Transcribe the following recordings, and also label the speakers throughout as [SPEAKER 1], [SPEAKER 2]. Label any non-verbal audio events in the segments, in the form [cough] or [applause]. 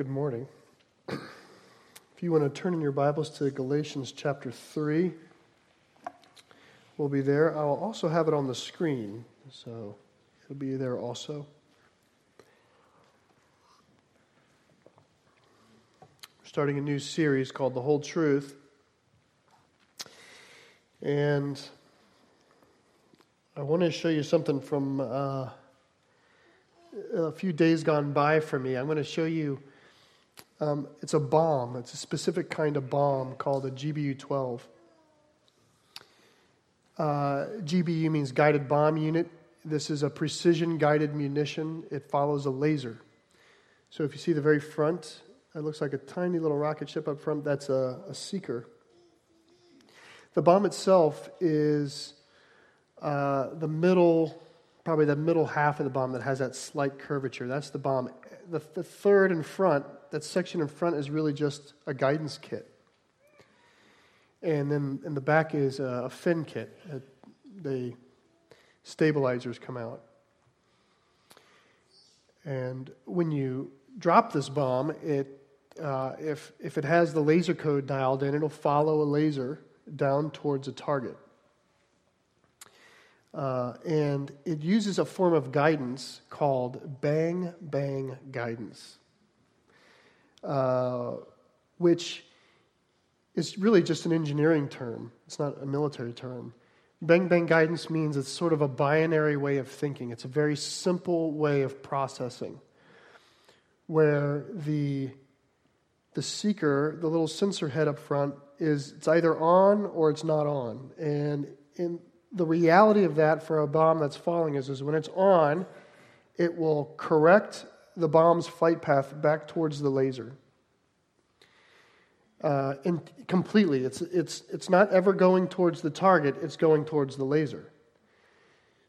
[SPEAKER 1] Good morning. If you want to turn in your Bibles to Galatians chapter 3, we'll be there. I'll also have it on the screen, so it'll be there also. We're starting a new series called The Whole Truth. And I want to show you something from uh, a few days gone by for me. I'm going to show you um, it's a bomb, it's a specific kind of bomb called a GBU 12. Uh, GBU means guided bomb unit. This is a precision guided munition. It follows a laser. So if you see the very front, it looks like a tiny little rocket ship up front. That's a, a seeker. The bomb itself is uh, the middle, probably the middle half of the bomb that has that slight curvature. That's the bomb. The, the third in front that section in front is really just a guidance kit. And then in the back is a fin kit. The stabilizers come out. And when you drop this bomb, it, uh, if, if it has the laser code dialed in, it'll follow a laser down towards a target. Uh, and it uses a form of guidance called bang bang guidance. Uh, which is really just an engineering term. It's not a military term. Bang bang guidance means it's sort of a binary way of thinking. It's a very simple way of processing where the the seeker, the little sensor head up front, is it's either on or it's not on. And in the reality of that for a bomb that's falling is, is when it's on, it will correct the bomb's flight path back towards the laser. Uh, in, completely. It's, it's, it's not ever going towards the target, it's going towards the laser.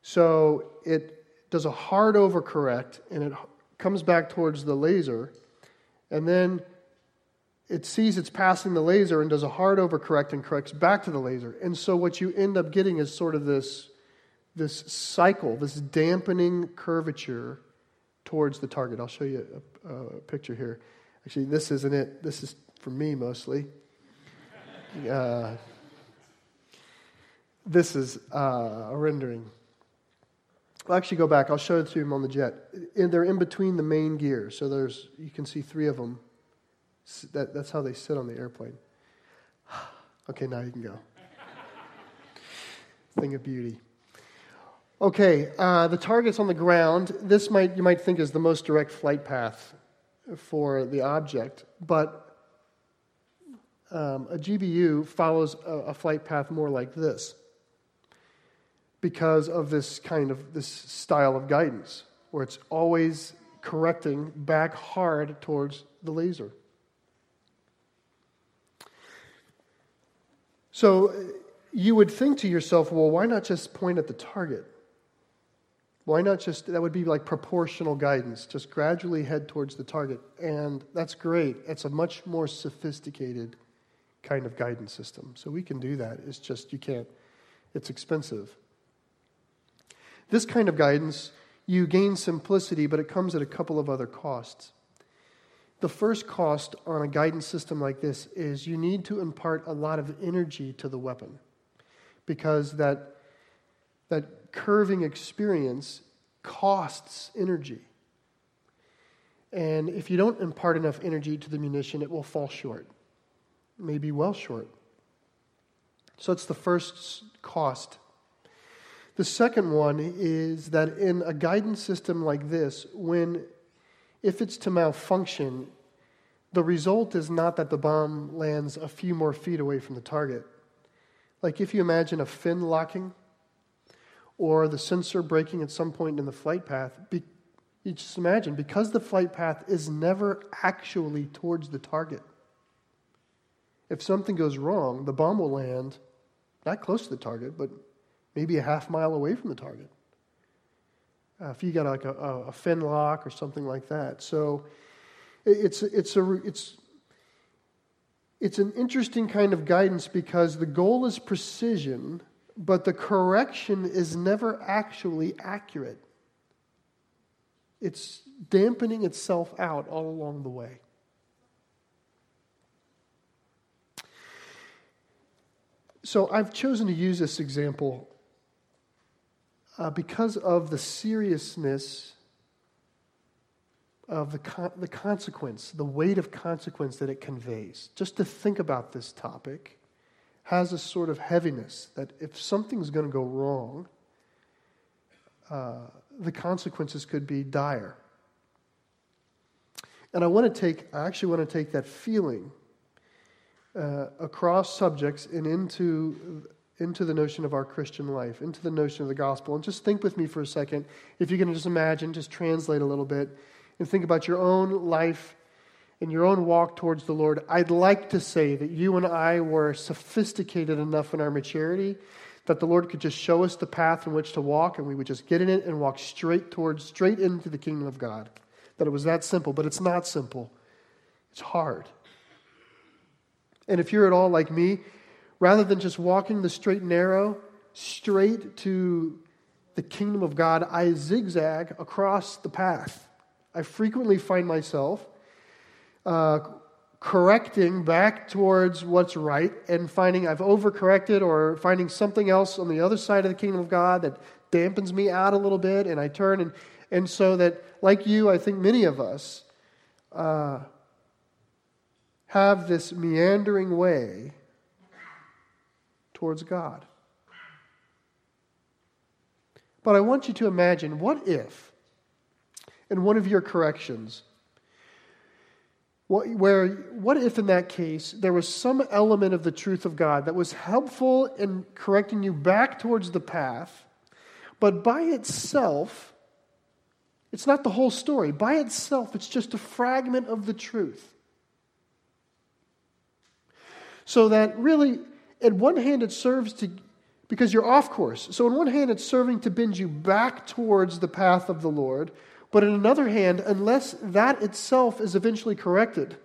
[SPEAKER 1] So it does a hard overcorrect and it comes back towards the laser, and then it sees it's passing the laser and does a hard overcorrect and corrects back to the laser. And so what you end up getting is sort of this, this cycle, this dampening curvature towards the target. I'll show you a, a picture here. Actually, this isn't it. This is for me mostly. Uh, this is uh, a rendering. I'll actually go back. I'll show it to you on the jet. And they're in between the main gears. So there's, you can see three of them. That, that's how they sit on the airplane. [sighs] okay, now you can go. [laughs] Thing of beauty. Okay, uh, the target's on the ground. This might you might think is the most direct flight path for the object, but um, a GBU follows a, a flight path more like this because of this kind of this style of guidance where it's always correcting back hard towards the laser. So uh, you would think to yourself, well, why not just point at the target? Why not just, that would be like proportional guidance, just gradually head towards the target. And that's great. It's a much more sophisticated kind of guidance system. So we can do that. It's just, you can't, it's expensive. This kind of guidance, you gain simplicity, but it comes at a couple of other costs. The first cost on a guidance system like this is you need to impart a lot of energy to the weapon because that, that curving experience costs energy. And if you don't impart enough energy to the munition, it will fall short, maybe well short. So it's the first cost. The second one is that in a guidance system like this, when if it's to malfunction, the result is not that the bomb lands a few more feet away from the target. Like if you imagine a fin locking, or the sensor breaking at some point in the flight path, be, you just imagine, because the flight path is never actually towards the target, if something goes wrong, the bomb will land not close to the target, but maybe a half mile away from the target uh, if you got like a, a, a finlock or something like that. So it's, it's, a, it's, it's an interesting kind of guidance because the goal is precision, but the correction is never actually accurate. It's dampening itself out all along the way. So I've chosen to use this example uh, because of the seriousness of the, con- the consequence, the weight of consequence that it conveys. Just to think about this topic has a sort of heaviness that if something's going to go wrong, uh, the consequences could be dire. And I want to take, I actually want to take that feeling uh, across subjects and into, into the notion of our Christian life, into the notion of the gospel. And just think with me for a second. If you can just imagine, just translate a little bit and think about your own life and your own walk towards the Lord. I'd like to say that you and I were sophisticated enough in our maturity that the Lord could just show us the path in which to walk and we would just get in it and walk straight towards, straight into the kingdom of God. That it was that simple, but it's not simple. It's hard. And if you're at all like me, rather than just walking the straight and narrow, straight to the kingdom of God, I zigzag across the path. I frequently find myself uh, correcting back towards what's right and finding I've overcorrected or finding something else on the other side of the kingdom of God that dampens me out a little bit, and I turn and and so that, like you, I think many of us uh, have this meandering way towards God. But I want you to imagine what if, in one of your corrections, where, what if in that case there was some element of the truth of God that was helpful in correcting you back towards the path, but by itself, it's not the whole story. By itself, it's just a fragment of the truth. So that really, at one hand, it serves to, because you're off course. So, on one hand, it's serving to bend you back towards the path of the Lord. But in another hand, unless that itself is eventually corrected,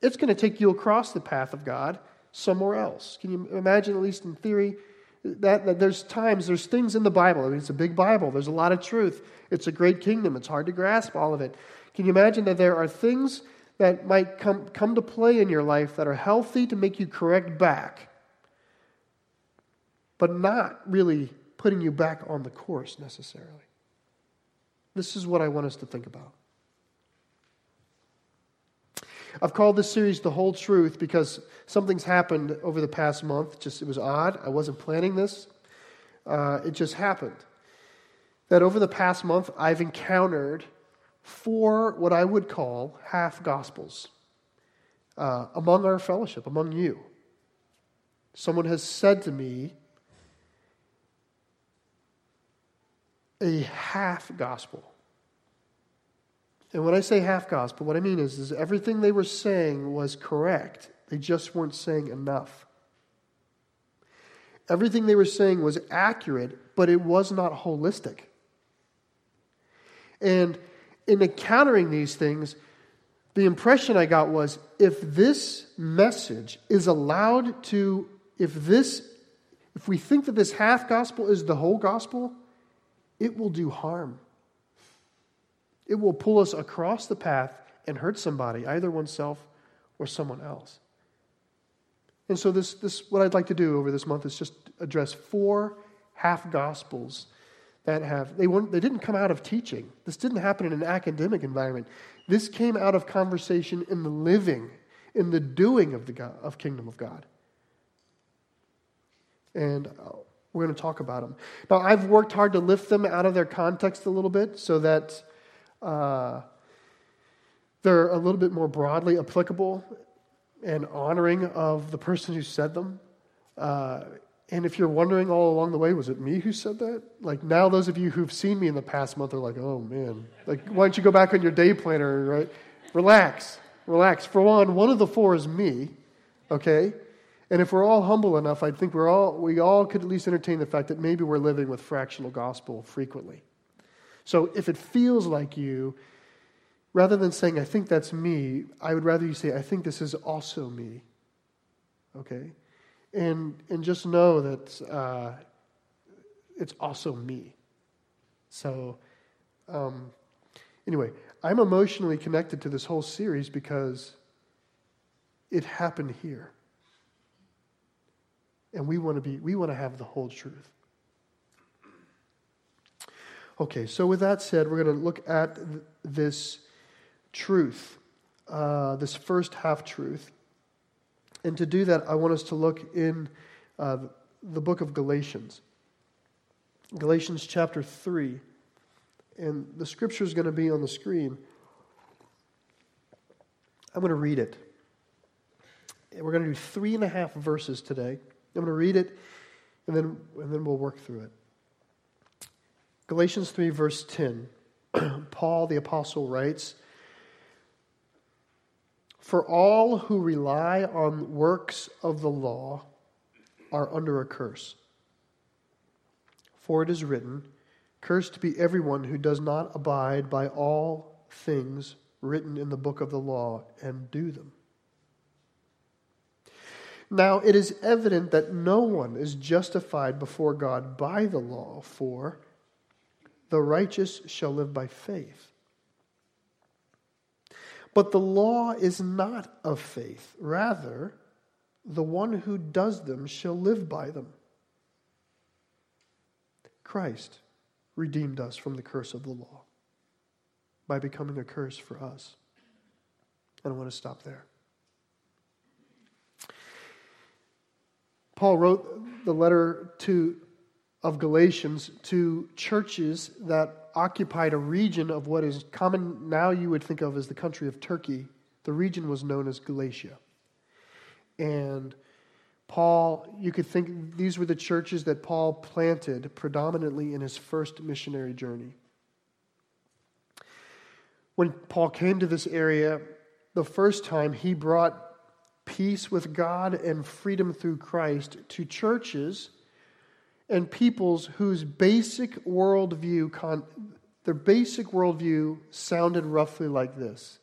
[SPEAKER 1] it's going to take you across the path of God somewhere else. Can you imagine, at least in theory, that, that there's times, there's things in the Bible. I mean, it's a big Bible, there's a lot of truth. It's a great kingdom, it's hard to grasp all of it. Can you imagine that there are things that might come, come to play in your life that are healthy to make you correct back, but not really putting you back on the course necessarily. This is what I want us to think about. I've called this series The Whole Truth because something's happened over the past month. Just it was odd. I wasn't planning this. Uh, it just happened. That over the past month, I've encountered four what I would call half gospels uh, among our fellowship, among you. Someone has said to me, a half gospel. And when I say half gospel, what I mean is, is everything they were saying was correct. They just weren't saying enough. Everything they were saying was accurate, but it was not holistic. And in encountering these things, the impression I got was if this message is allowed to, if this, if we think that this half gospel is the whole gospel, it will do harm. It will pull us across the path and hurt somebody, either oneself or someone else. And so, this, this, what I'd like to do over this month is just address four half gospels that have, they, weren't, they didn't come out of teaching. This didn't happen in an academic environment. This came out of conversation in the living, in the doing of the God, of kingdom of God. And uh, we're going to talk about them. Now, I've worked hard to lift them out of their context a little bit so that uh, they're a little bit more broadly applicable and honoring of the person who said them. Uh, and if you're wondering all along the way, was it me who said that? Like now, those of you who've seen me in the past month are like, oh man, like why don't you go back on your day planner, right? Relax, relax. For one, one of the four is me, okay? And if we're all humble enough, I think we're all, we all could at least entertain the fact that maybe we're living with fractional gospel frequently. So if it feels like you, rather than saying, I think that's me, I would rather you say, I think this is also me. Okay? And, and just know that uh, it's also me. So, um, anyway, I'm emotionally connected to this whole series because it happened here. And we want to be we want to have the whole truth. Okay, so with that said, we're going to look at th- this truth, uh, this first half truth. And to do that, I want us to look in uh, the book of Galatians. Galatians chapter 3. And the scripture is going to be on the screen. I'm going to read it. And we're going to do three and a half verses today. I'm going to read it, and then, and then we'll work through it. Galatians 3, verse 10. [clears throat] Paul the Apostle writes For all who rely on works of the law are under a curse. For it is written, Cursed be everyone who does not abide by all things written in the book of the law and do them. Now, it is evident that no one is justified before God by the law, for the righteous shall live by faith. But the law is not of faith. Rather, the one who does them shall live by them. Christ redeemed us from the curse of the law by becoming a curse for us. And I want to stop there. Paul wrote the letter to, of Galatians to churches that occupied a region of what is common now you would think of as the country of Turkey. The region was known as Galatia. And Paul, you could think these were the churches that Paul planted predominantly in his first missionary journey. When Paul came to this area the first time, he brought peace with God and freedom through Christ to churches and peoples whose basic worldview, their basic worldview sounded roughly like this.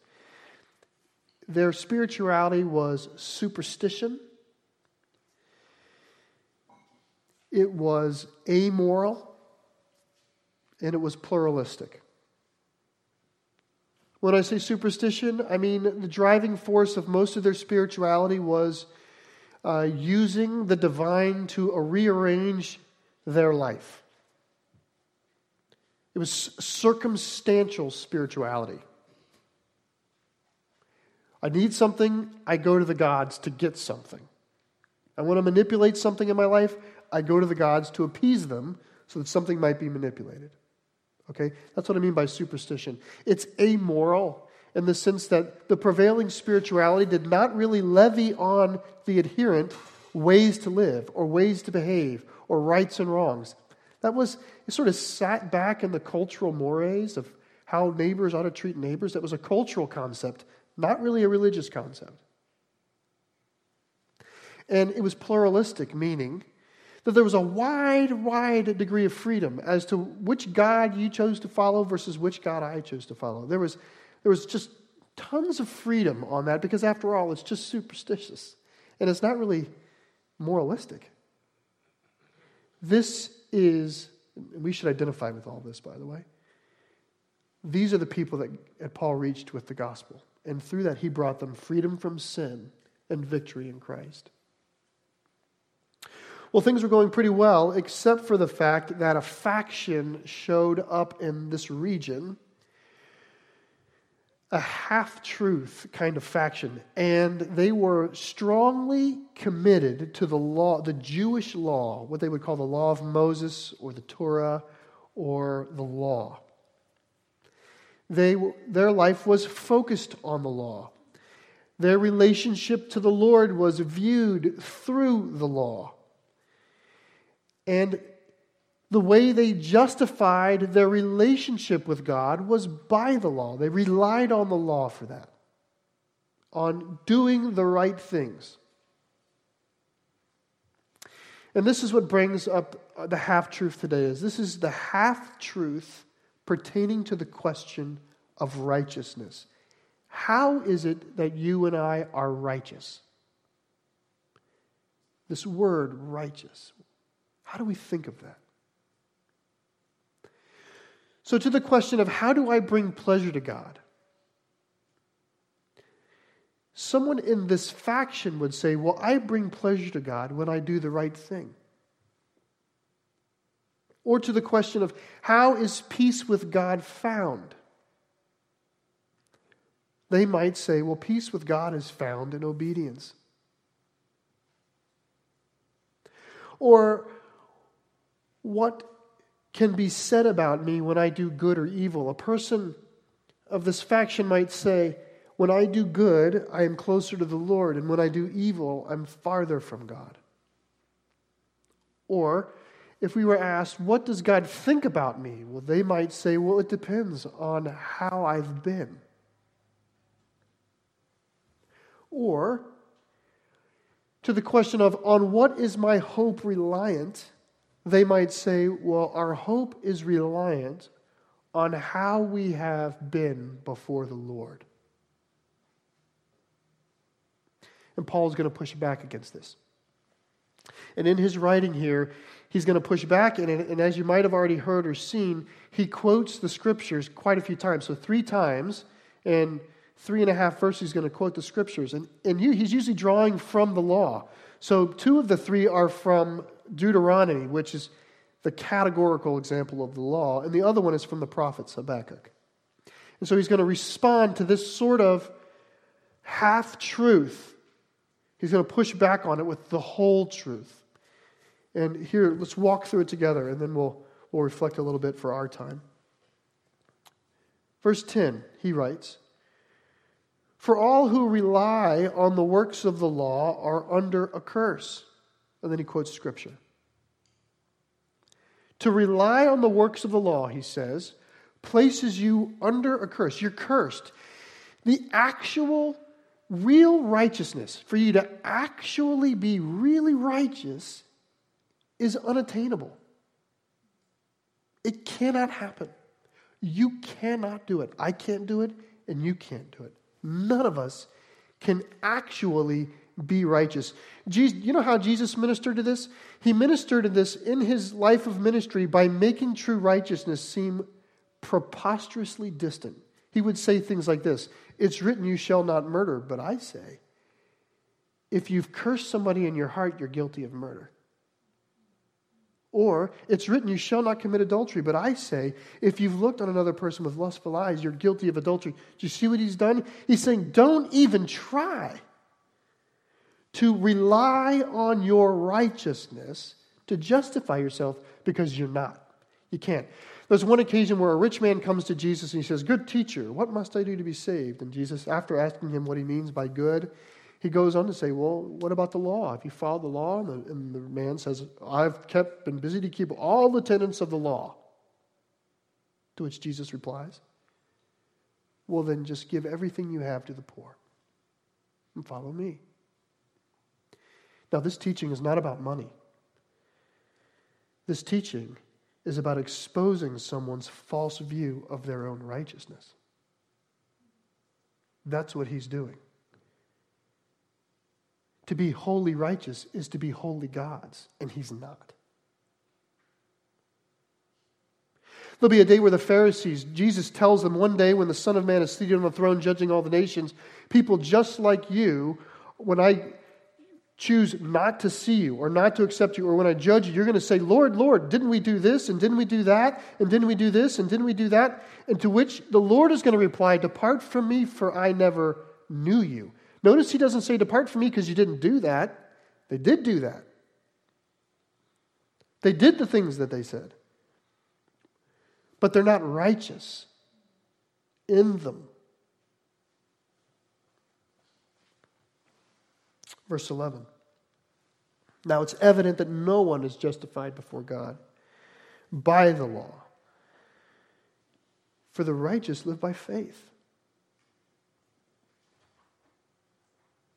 [SPEAKER 1] Their spirituality was superstition it was amoral, and it was pluralistic. When I say superstition, I mean the driving force of most of their spirituality was uh, using the divine to rearrange their life. It was circumstantial spirituality. I need something, I go to the gods to get something. I want to manipulate something in my life, I go to the gods to appease them so that something might be manipulated. Okay? That's what I mean by superstition. It's amoral in the sense that the prevailing spirituality did not really levy on the adherent ways to live or ways to behave or rights and wrongs. That was, it sort of sat back in the cultural mores of how neighbors ought to treat neighbors. That was a cultural concept, not really a religious concept. And it was pluralistic, meaning that there was a wide, wide degree of freedom as to which God you chose to follow versus which God I chose to follow. There was, there was just tons of freedom on that because, after all, it's just superstitious and it's not really moralistic. This is, we should identify with all this, by the way. These are the people that Paul reached with the gospel. And through that, he brought them freedom from sin and victory in Christ. Well, things were going pretty well, except for the fact that a faction showed up in this region, a half truth kind of faction, and they were strongly committed to the law, the Jewish law, what they would call the law of Moses or the Torah or the law. They, their life was focused on the law. Their relationship to the Lord was viewed through the law. And the way they justified their relationship with God was by the law. They relied on the law for that, on doing the right things. And this is what brings up uh, the half truth today is this is the half truth pertaining to the question of righteousness. How is it that you and I are righteous? This word righteous. How do we think of that? So, to the question of how do I bring pleasure to God? someone in this faction would say, Well, I bring pleasure to God when I do the right thing. Or to the question of how is peace with God found? They might say, Well, peace with God is found in obedience. Or what can be said about me when I do good or evil? A person of this faction might say, When I do good, I am closer to the Lord, and when I do evil, I'm farther from God. Or, if we were asked, What does God think about me? Well, they might say, Well, it depends on how I've been. Or, to the question of, On what is my hope reliant? They might say, Well, our hope is reliant on how we have been before the Lord. And Paul is going to push back against this. And in his writing here, he's going to push back. And, and as you might have already heard or seen, he quotes the scriptures quite a few times. So, three times in three and a half verses, he's going to quote the scriptures. And, and he's usually drawing from the law. So, two of the three are from Deuteronomy, which is the categorical example of the law, and the other one is from the prophets, Habakkuk. And so he's going to respond to this sort of half truth. He's going to push back on it with the whole truth. And here, let's walk through it together, and then we'll, we'll reflect a little bit for our time. Verse 10, he writes For all who rely on the works of the law are under a curse. And then he quotes scripture. To rely on the works of the law, he says, places you under a curse. You're cursed. The actual, real righteousness, for you to actually be really righteous, is unattainable. It cannot happen. You cannot do it. I can't do it, and you can't do it. None of us can actually be righteous. Jesus, you know how Jesus ministered to this? He ministered to this in his life of ministry by making true righteousness seem preposterously distant. He would say things like this It's written, You shall not murder, but I say, if you've cursed somebody in your heart, you're guilty of murder. Or, it's written, You shall not commit adultery, but I say, if you've looked on another person with lustful eyes, you're guilty of adultery. Do you see what he's done? He's saying, Don't even try to rely on your righteousness to justify yourself because you're not. You can't. There's one occasion where a rich man comes to Jesus and he says, Good teacher, what must I do to be saved? And Jesus, after asking him what he means by good, he goes on to say, Well, what about the law? Have you followed the law? And the, and the man says, I've kept, been busy to keep all the tenets of the law. To which Jesus replies, Well, then just give everything you have to the poor and follow me. Now, this teaching is not about money. This teaching is about exposing someone's false view of their own righteousness. That's what he's doing. To be wholly righteous is to be wholly God's, and he's not. There'll be a day where the Pharisees, Jesus tells them one day when the Son of Man is seated on the throne judging all the nations, people just like you, when I choose not to see you or not to accept you, or when I judge you, you're going to say, Lord, Lord, didn't we do this? And didn't we do that? And didn't we do this? And didn't we do that? And to which the Lord is going to reply, Depart from me, for I never knew you. Notice he doesn't say, Depart from me because you didn't do that. They did do that. They did the things that they said. But they're not righteous in them. Verse 11. Now it's evident that no one is justified before God by the law. For the righteous live by faith.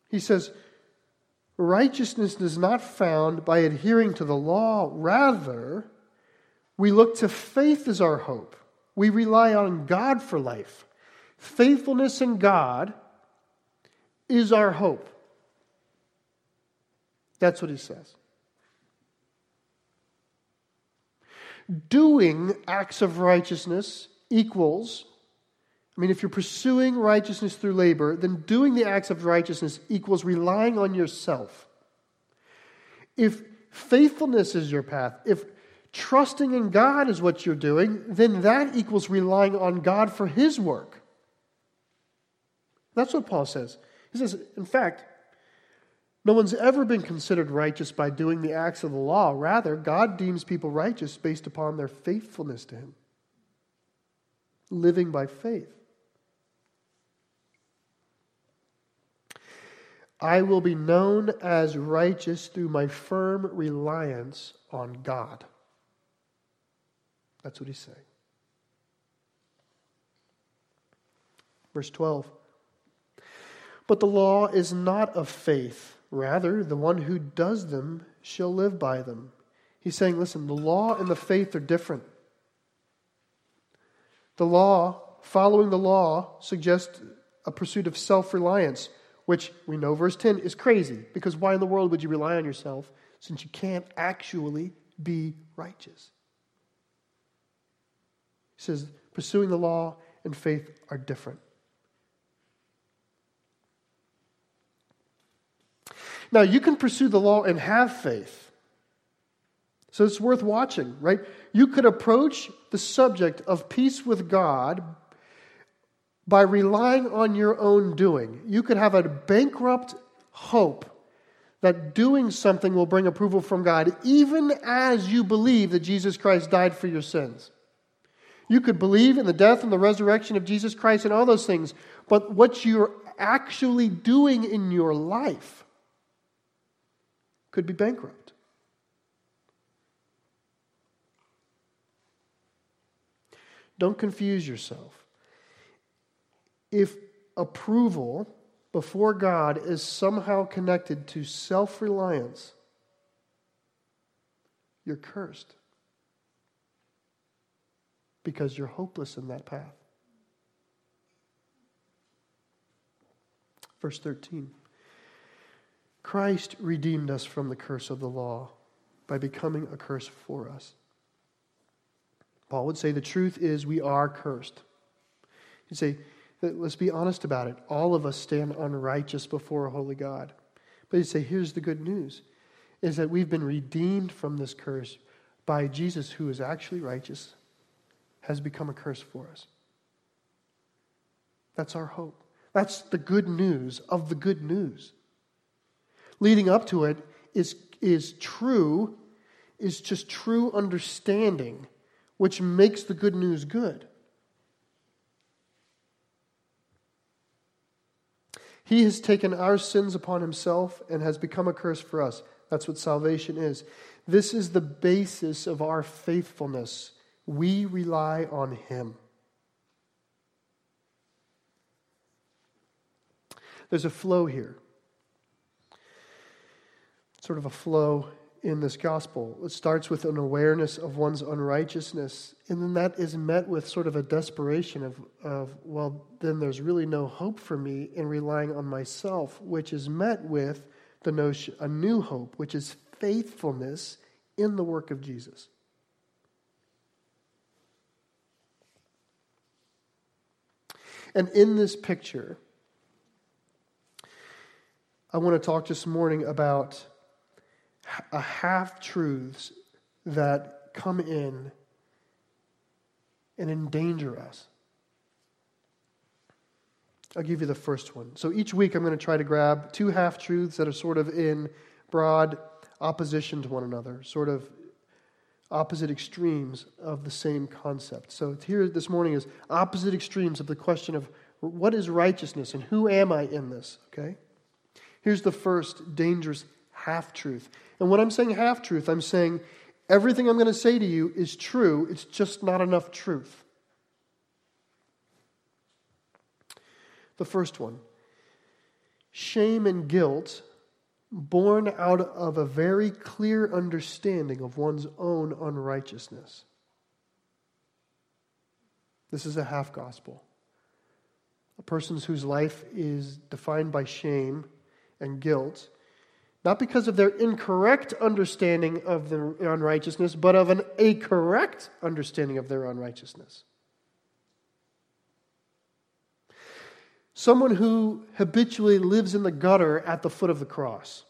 [SPEAKER 1] He says, righteousness is not found by adhering to the law. Rather, we look to faith as our hope. We rely on God for life. Faithfulness in God is our hope. That's what he says. Doing acts of righteousness equals I mean, if you're pursuing righteousness through labor, then doing the acts of righteousness equals relying on yourself. If faithfulness is your path, if trusting in God is what you're doing, then that equals relying on God for His work. That's what Paul says. He says, in fact, no one's ever been considered righteous by doing the acts of the law. Rather, God deems people righteous based upon their faithfulness to Him, living by faith. I will be known as righteous through my firm reliance on God. That's what he's saying. Verse 12. But the law is not of faith. Rather, the one who does them shall live by them. He's saying, listen, the law and the faith are different. The law, following the law, suggests a pursuit of self reliance which we know verse 10 is crazy because why in the world would you rely on yourself since you can't actually be righteous? He says pursuing the law and faith are different. Now, you can pursue the law and have faith. So it's worth watching, right? You could approach the subject of peace with God by relying on your own doing. You could have a bankrupt hope that doing something will bring approval from God, even as you believe that Jesus Christ died for your sins. You could believe in the death and the resurrection of Jesus Christ and all those things, but what you're actually doing in your life could be bankrupt. Don't confuse yourself if approval before God is somehow connected to self reliance, you're cursed because you're hopeless in that path. Verse 13 Christ redeemed us from the curse of the law by becoming a curse for us. Paul would say the truth is we are cursed. He'd say, let's be honest about it. All of us stand unrighteous before a holy God. But he'd say, here's the good news is that we've been redeemed from this curse by Jesus, who is actually righteous, has become a curse for us. That's our hope. That's the good news of the good news. Leading up to it is, is true, is just true understanding, which makes the good news good. He has taken our sins upon himself and has become a curse for us. That's what salvation is. This is the basis of our faithfulness. We rely on him. There's a flow here. Sort of a flow in this gospel. It starts with an awareness of one's unrighteousness, and then that is met with sort of a desperation of, of, well, then there's really no hope for me in relying on myself, which is met with the notion, a new hope, which is faithfulness in the work of Jesus. And in this picture, I want to talk this morning about half truths that come in and endanger us. I'll give you the first one. So each week I'm going to try to grab two half truths that are sort of in broad opposition to one another, sort of opposite extremes of the same concept. So here this morning is opposite extremes of the question of what is righteousness and who am I in this, okay? Here's the first dangerous half truth. And when I'm saying half truth, I'm saying everything I'm going to say to you is true, it's just not enough truth. The first one shame and guilt born out of a very clear understanding of one's own unrighteousness. This is a half gospel. A person whose life is defined by shame and guilt not because of their incorrect understanding of their unrighteousness, but of an, a correct understanding of their unrighteousness. someone who habitually lives in the gutter at the foot of the cross.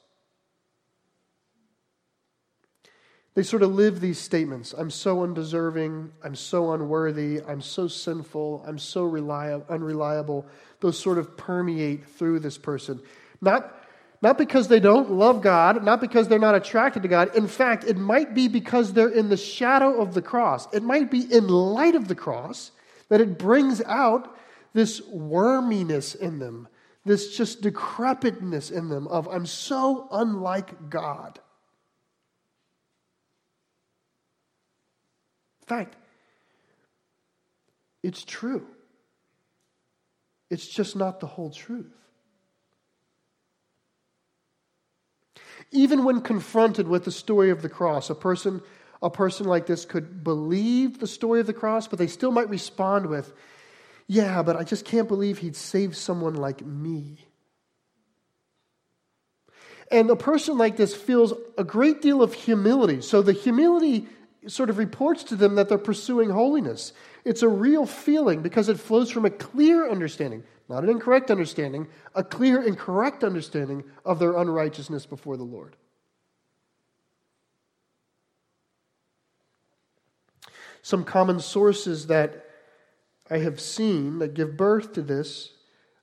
[SPEAKER 1] They sort of live these statements I'm so undeserving, I'm so unworthy, I'm so sinful, I'm so reliable, unreliable. Those sort of permeate through this person. Not, not because they don't love God, not because they're not attracted to God. In fact, it might be because they're in the shadow of the cross. It might be in light of the cross that it brings out this worminess in them, this just decrepitness in them of, I'm so unlike God. In fact, it's true. It's just not the whole truth. Even when confronted with the story of the cross, a person, a person like this could believe the story of the cross, but they still might respond with, Yeah, but I just can't believe he'd save someone like me. And a person like this feels a great deal of humility. So the humility sort of reports to them that they're pursuing holiness. It's a real feeling because it flows from a clear understanding, not an incorrect understanding, a clear and correct understanding of their unrighteousness before the Lord. Some common sources that I have seen that give birth to this,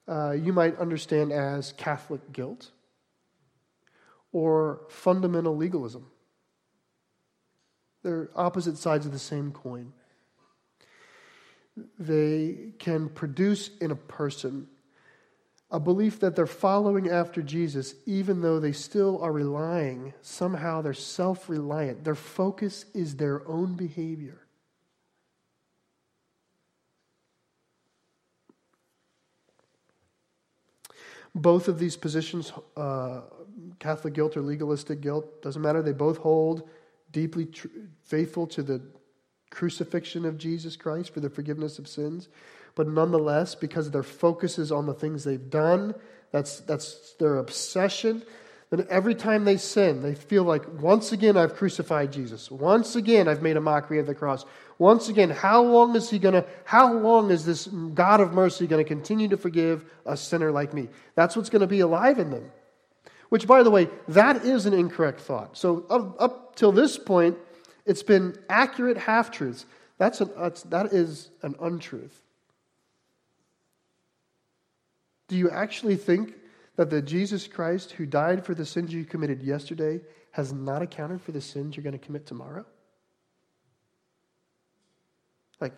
[SPEAKER 1] uh, you might understand as Catholic guilt or fundamental legalism. They're opposite sides of the same coin. They can produce in a person a belief that they're following after Jesus, even though they still are relying, somehow they're self reliant. Their focus is their own behavior. Both of these positions, uh, Catholic guilt or legalistic guilt, doesn't matter, they both hold deeply tr- faithful to the crucifixion of Jesus Christ for the forgiveness of sins. But nonetheless, because their focus is on the things they've done, that's, that's their obsession, then every time they sin, they feel like, once again, I've crucified Jesus. Once again, I've made a mockery of the cross. Once again, how long is he going to, how long is this God of mercy going to continue to forgive a sinner like me? That's what's going to be alive in them. Which, by the way, that is an incorrect thought. So, up, up till this point, it's been accurate half truths. That's, an, that's that is an untruth. Do you actually think that the Jesus Christ who died for the sins you committed yesterday has not accounted for the sins you're going to commit tomorrow? Like,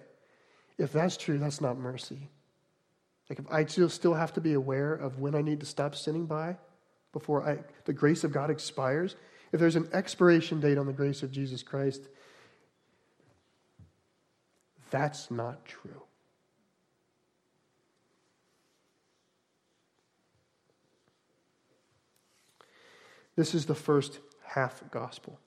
[SPEAKER 1] if that's true, that's not mercy. Like, if I still, still have to be aware of when I need to stop sinning by, before I, the grace of God expires, if there's an expiration date on the grace of Jesus Christ, that's not true. This is the first half gospel.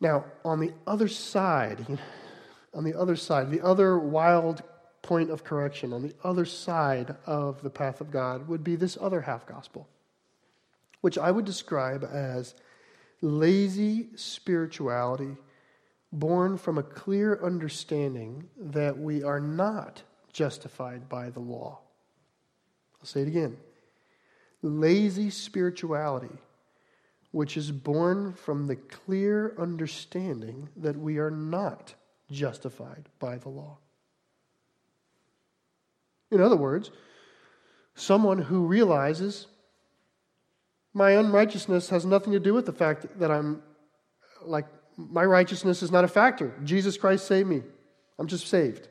[SPEAKER 1] Now, on the other side, [laughs] on the other side, the other wild point of correction on the other side of the path of God would be this other half gospel, which I would describe as lazy spirituality born from a clear understanding that we are not justified by the law. I'll say it again lazy spirituality, which is born from the clear understanding that we are not justified by the law. In other words, someone who realizes my unrighteousness has nothing to do with the fact that I'm like, my righteousness is not a factor. Jesus Christ saved me. I'm just saved.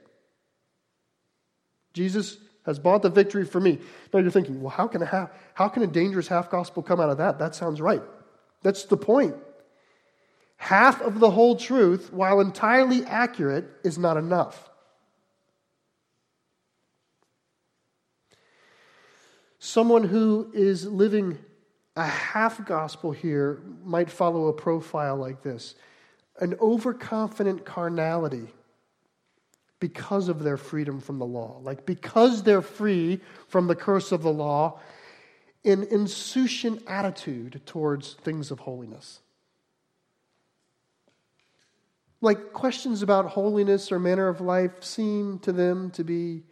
[SPEAKER 1] Jesus has bought the victory for me. Now you're thinking, well, how can a, half, how can a dangerous half gospel come out of that? That sounds right. That's the point. Half of the whole truth, while entirely accurate, is not enough. Someone who is living a half gospel here might follow a profile like this an overconfident carnality because of their freedom from the law. Like, because they're free from the curse of the law, an insouciant attitude towards things of holiness. Like questions about holiness or manner of life seem to them to be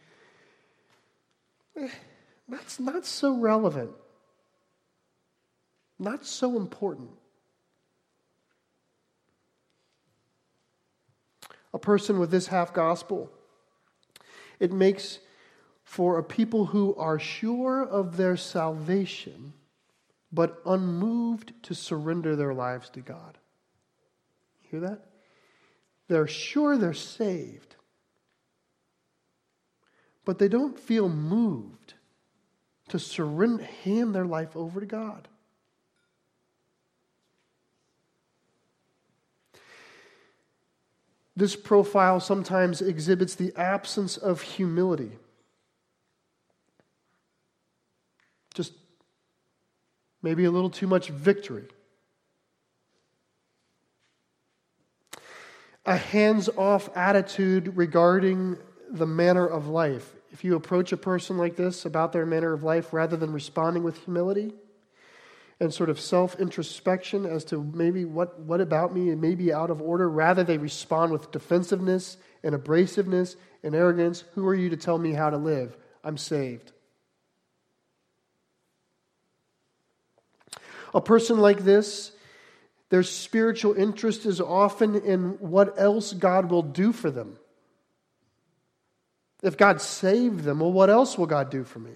[SPEAKER 1] eh, that's not so relevant, not so important. A person with this half gospel, it makes for a people who are sure of their salvation, but unmoved to surrender their lives to God. You Hear that? They're sure they're saved, but they don't feel moved to surrender, hand their life over to God. This profile sometimes exhibits the absence of humility. Just maybe a little too much victory. A hands off attitude regarding the manner of life. If you approach a person like this about their manner of life rather than responding with humility and sort of self introspection as to maybe what, what about me may be out of order, rather they respond with defensiveness and abrasiveness and arrogance. Who are you to tell me how to live? I'm saved. A person like this, their spiritual interest is often in what else God will do for them. If God saved them, well, what else will God do for me?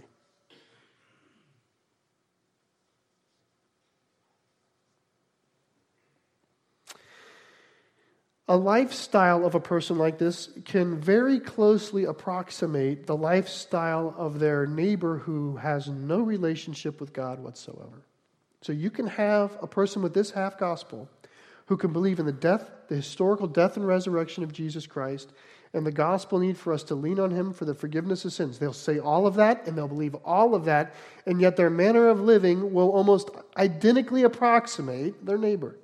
[SPEAKER 1] A lifestyle of a person like this can very closely approximate the lifestyle of their neighbor who has no relationship with God whatsoever. So you can have a person with this half gospel who can believe in the death, the historical death and resurrection of Jesus Christ, and the gospel need for us to lean on him for the forgiveness of sins. They'll say all of that and they'll believe all of that, and yet their manner of living will almost identically approximate their neighbor.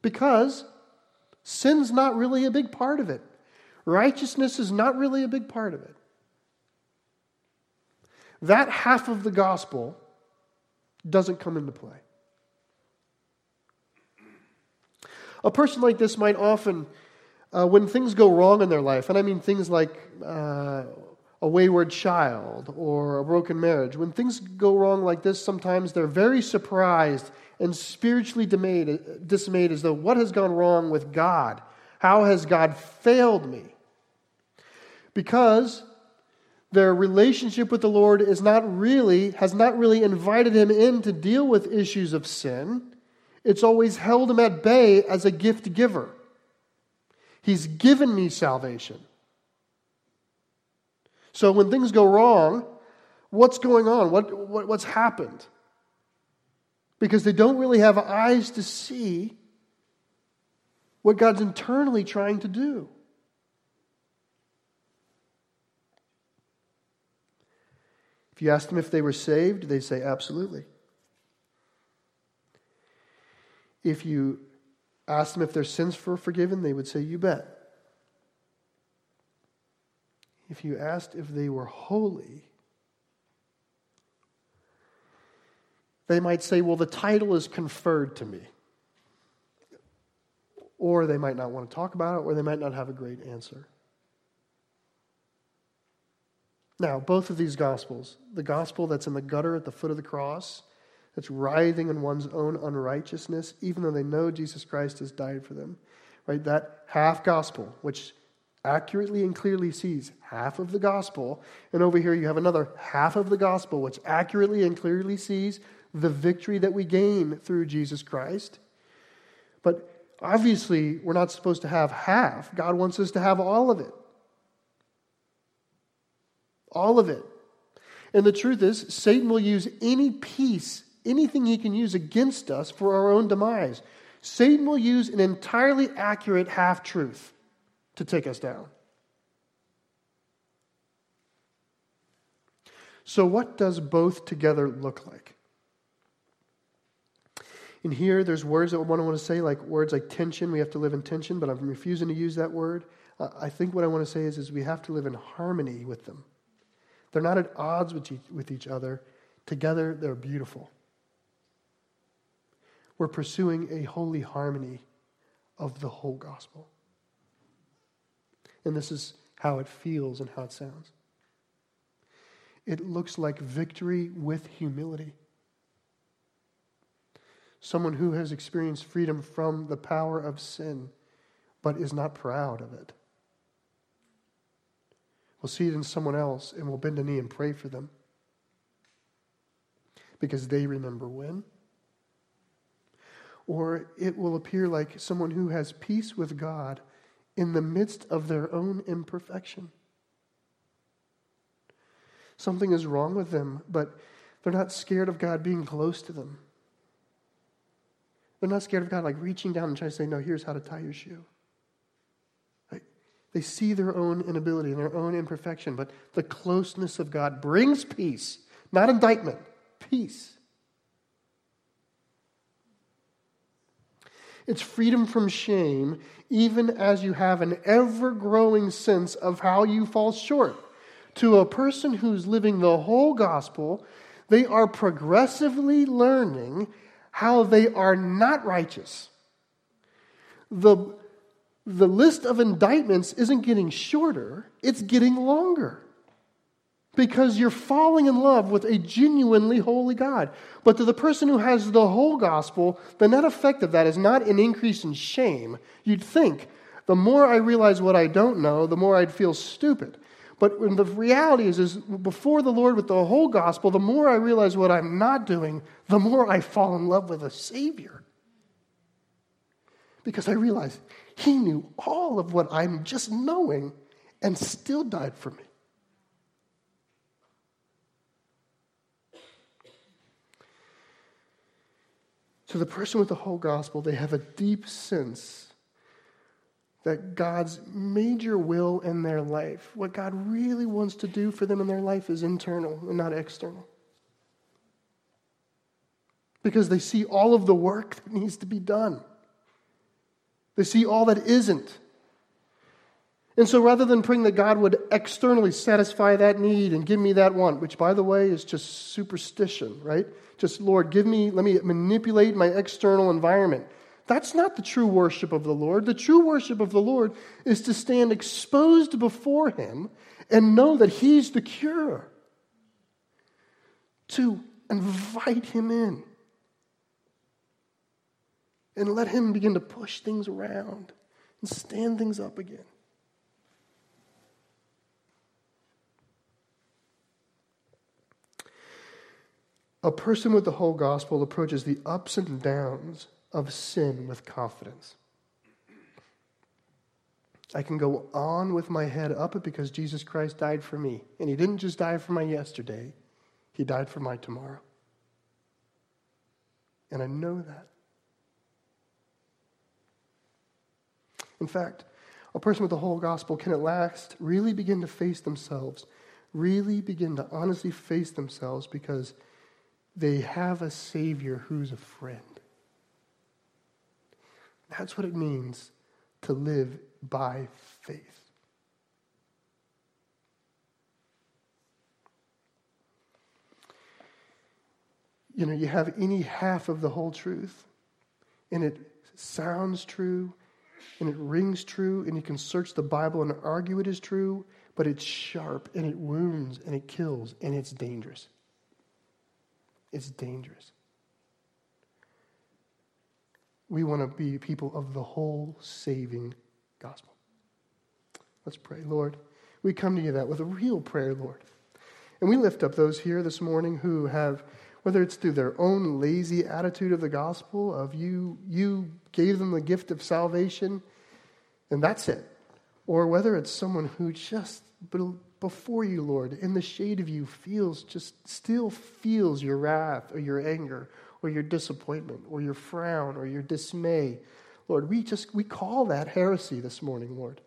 [SPEAKER 1] Because sin's not really a big part of it, righteousness is not really a big part of it. That half of the gospel doesn't come into play. A person like this might often, uh, when things go wrong in their life, and I mean things like uh, a wayward child or a broken marriage, when things go wrong like this, sometimes they're very surprised and spiritually dismayed, dismayed as though, what has gone wrong with God? How has God failed me? Because their relationship with the Lord is not really, has not really invited him in to deal with issues of sin. It's always held him at bay as a gift giver. He's given me salvation. So when things go wrong, what's going on? What, what, what's happened? Because they don't really have eyes to see what God's internally trying to do. If you ask them if they were saved, they say absolutely. If you ask them if their sins were forgiven, they would say, You bet. If you asked if they were holy, they might say, Well, the title is conferred to me. Or they might not want to talk about it, or they might not have a great answer. Now, both of these gospels, the gospel that's in the gutter at the foot of the cross, that's writhing in one's own unrighteousness, even though they know Jesus Christ has died for them, right? That half gospel, which accurately and clearly sees half of the gospel, and over here you have another half of the gospel, which accurately and clearly sees the victory that we gain through Jesus Christ. But obviously, we're not supposed to have half. God wants us to have all of it. All of it. And the truth is, Satan will use any piece, anything he can use against us for our own demise. Satan will use an entirely accurate half truth to take us down. So, what does both together look like? In here, there's words that I want to say, like words like tension. We have to live in tension, but I'm refusing to use that word. Uh, I think what I want to say is, is we have to live in harmony with them. They're not at odds with each, with each other. Together, they're beautiful. We're pursuing a holy harmony, of the whole gospel. And this is how it feels and how it sounds. It looks like victory with humility. Someone who has experienced freedom from the power of sin, but is not proud of it. We'll see it in someone else and we'll bend a knee and pray for them because they remember when. Or it will appear like someone who has peace with God in the midst of their own imperfection. Something is wrong with them, but they're not scared of God being close to them. They're not scared of God like reaching down and trying to say, No, here's how to tie your shoe. Right? They see their own inability and their own imperfection, but the closeness of God brings peace, not indictment, peace. It's freedom from shame, even as you have an ever growing sense of how you fall short. To a person who's living the whole gospel, they are progressively learning how they are not righteous. The, the list of indictments isn't getting shorter, it's getting longer because you're falling in love with a genuinely holy God. But to the person who has the whole gospel, the net effect of that is not an increase in shame. You'd think, the more I realize what I don't know, the more I'd feel stupid. But the reality is, is before the Lord with the whole gospel, the more I realize what I'm not doing, the more I fall in love with a Savior. Because I realize He knew all of what I'm just knowing and still died for me. To the person with the whole gospel, they have a deep sense that God's major will in their life, what God really wants to do for them in their life, is internal and not external. Because they see all of the work that needs to be done, they see all that isn't. And so rather than praying that God would externally satisfy that need and give me that want, which by the way is just superstition, right? Just, Lord, give me, let me manipulate my external environment. That's not the true worship of the Lord. The true worship of the Lord is to stand exposed before Him and know that He's the cure. To invite Him in and let Him begin to push things around and stand things up again. A person with the whole gospel approaches the ups and downs of sin with confidence. I can go on with my head up because Jesus Christ died for me. And He didn't just die for my yesterday, He died for my tomorrow. And I know that. In fact, a person with the whole gospel can at last really begin to face themselves, really begin to honestly face themselves because they have a Savior who's a friend. That's what it means to live by faith. You know, you have any half of the whole truth, and it sounds true, and it rings true, and you can search the Bible and argue it is true, but it's sharp, and it wounds, and it kills, and it's dangerous. It's dangerous. We want to be people of the whole saving gospel. Let's pray. Lord, we come to you that with a real prayer, Lord. And we lift up those here this morning who have, whether it's through their own lazy attitude of the gospel, of you, you gave them the gift of salvation, and that's it. Or whether it's someone who just before you, Lord, in the shade of you, feels just still feels your wrath or your anger or your disappointment or your frown or your dismay. Lord, we just we call that heresy this morning, Lord.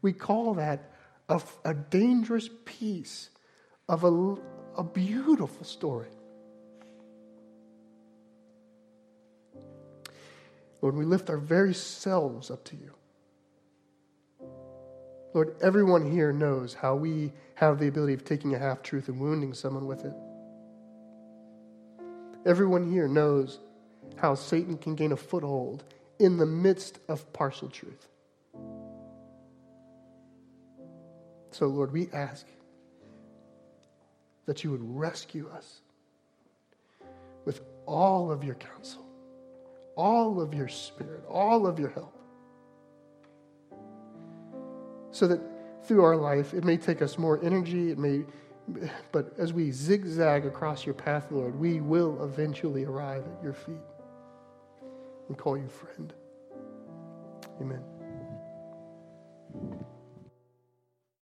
[SPEAKER 1] We call that a, a dangerous piece of a, a beautiful story. Lord, we lift our very selves up to you. Lord, everyone here knows how we have the ability of taking a half truth and wounding someone with it. Everyone here knows how Satan can gain a foothold in the midst of partial truth. So, Lord, we ask that you would rescue us with all of your counsel, all of your spirit, all of your help. So that through our life, it may take us more energy, it may, but as we zigzag across your path, Lord, we will eventually arrive at your feet and call you friend. Amen.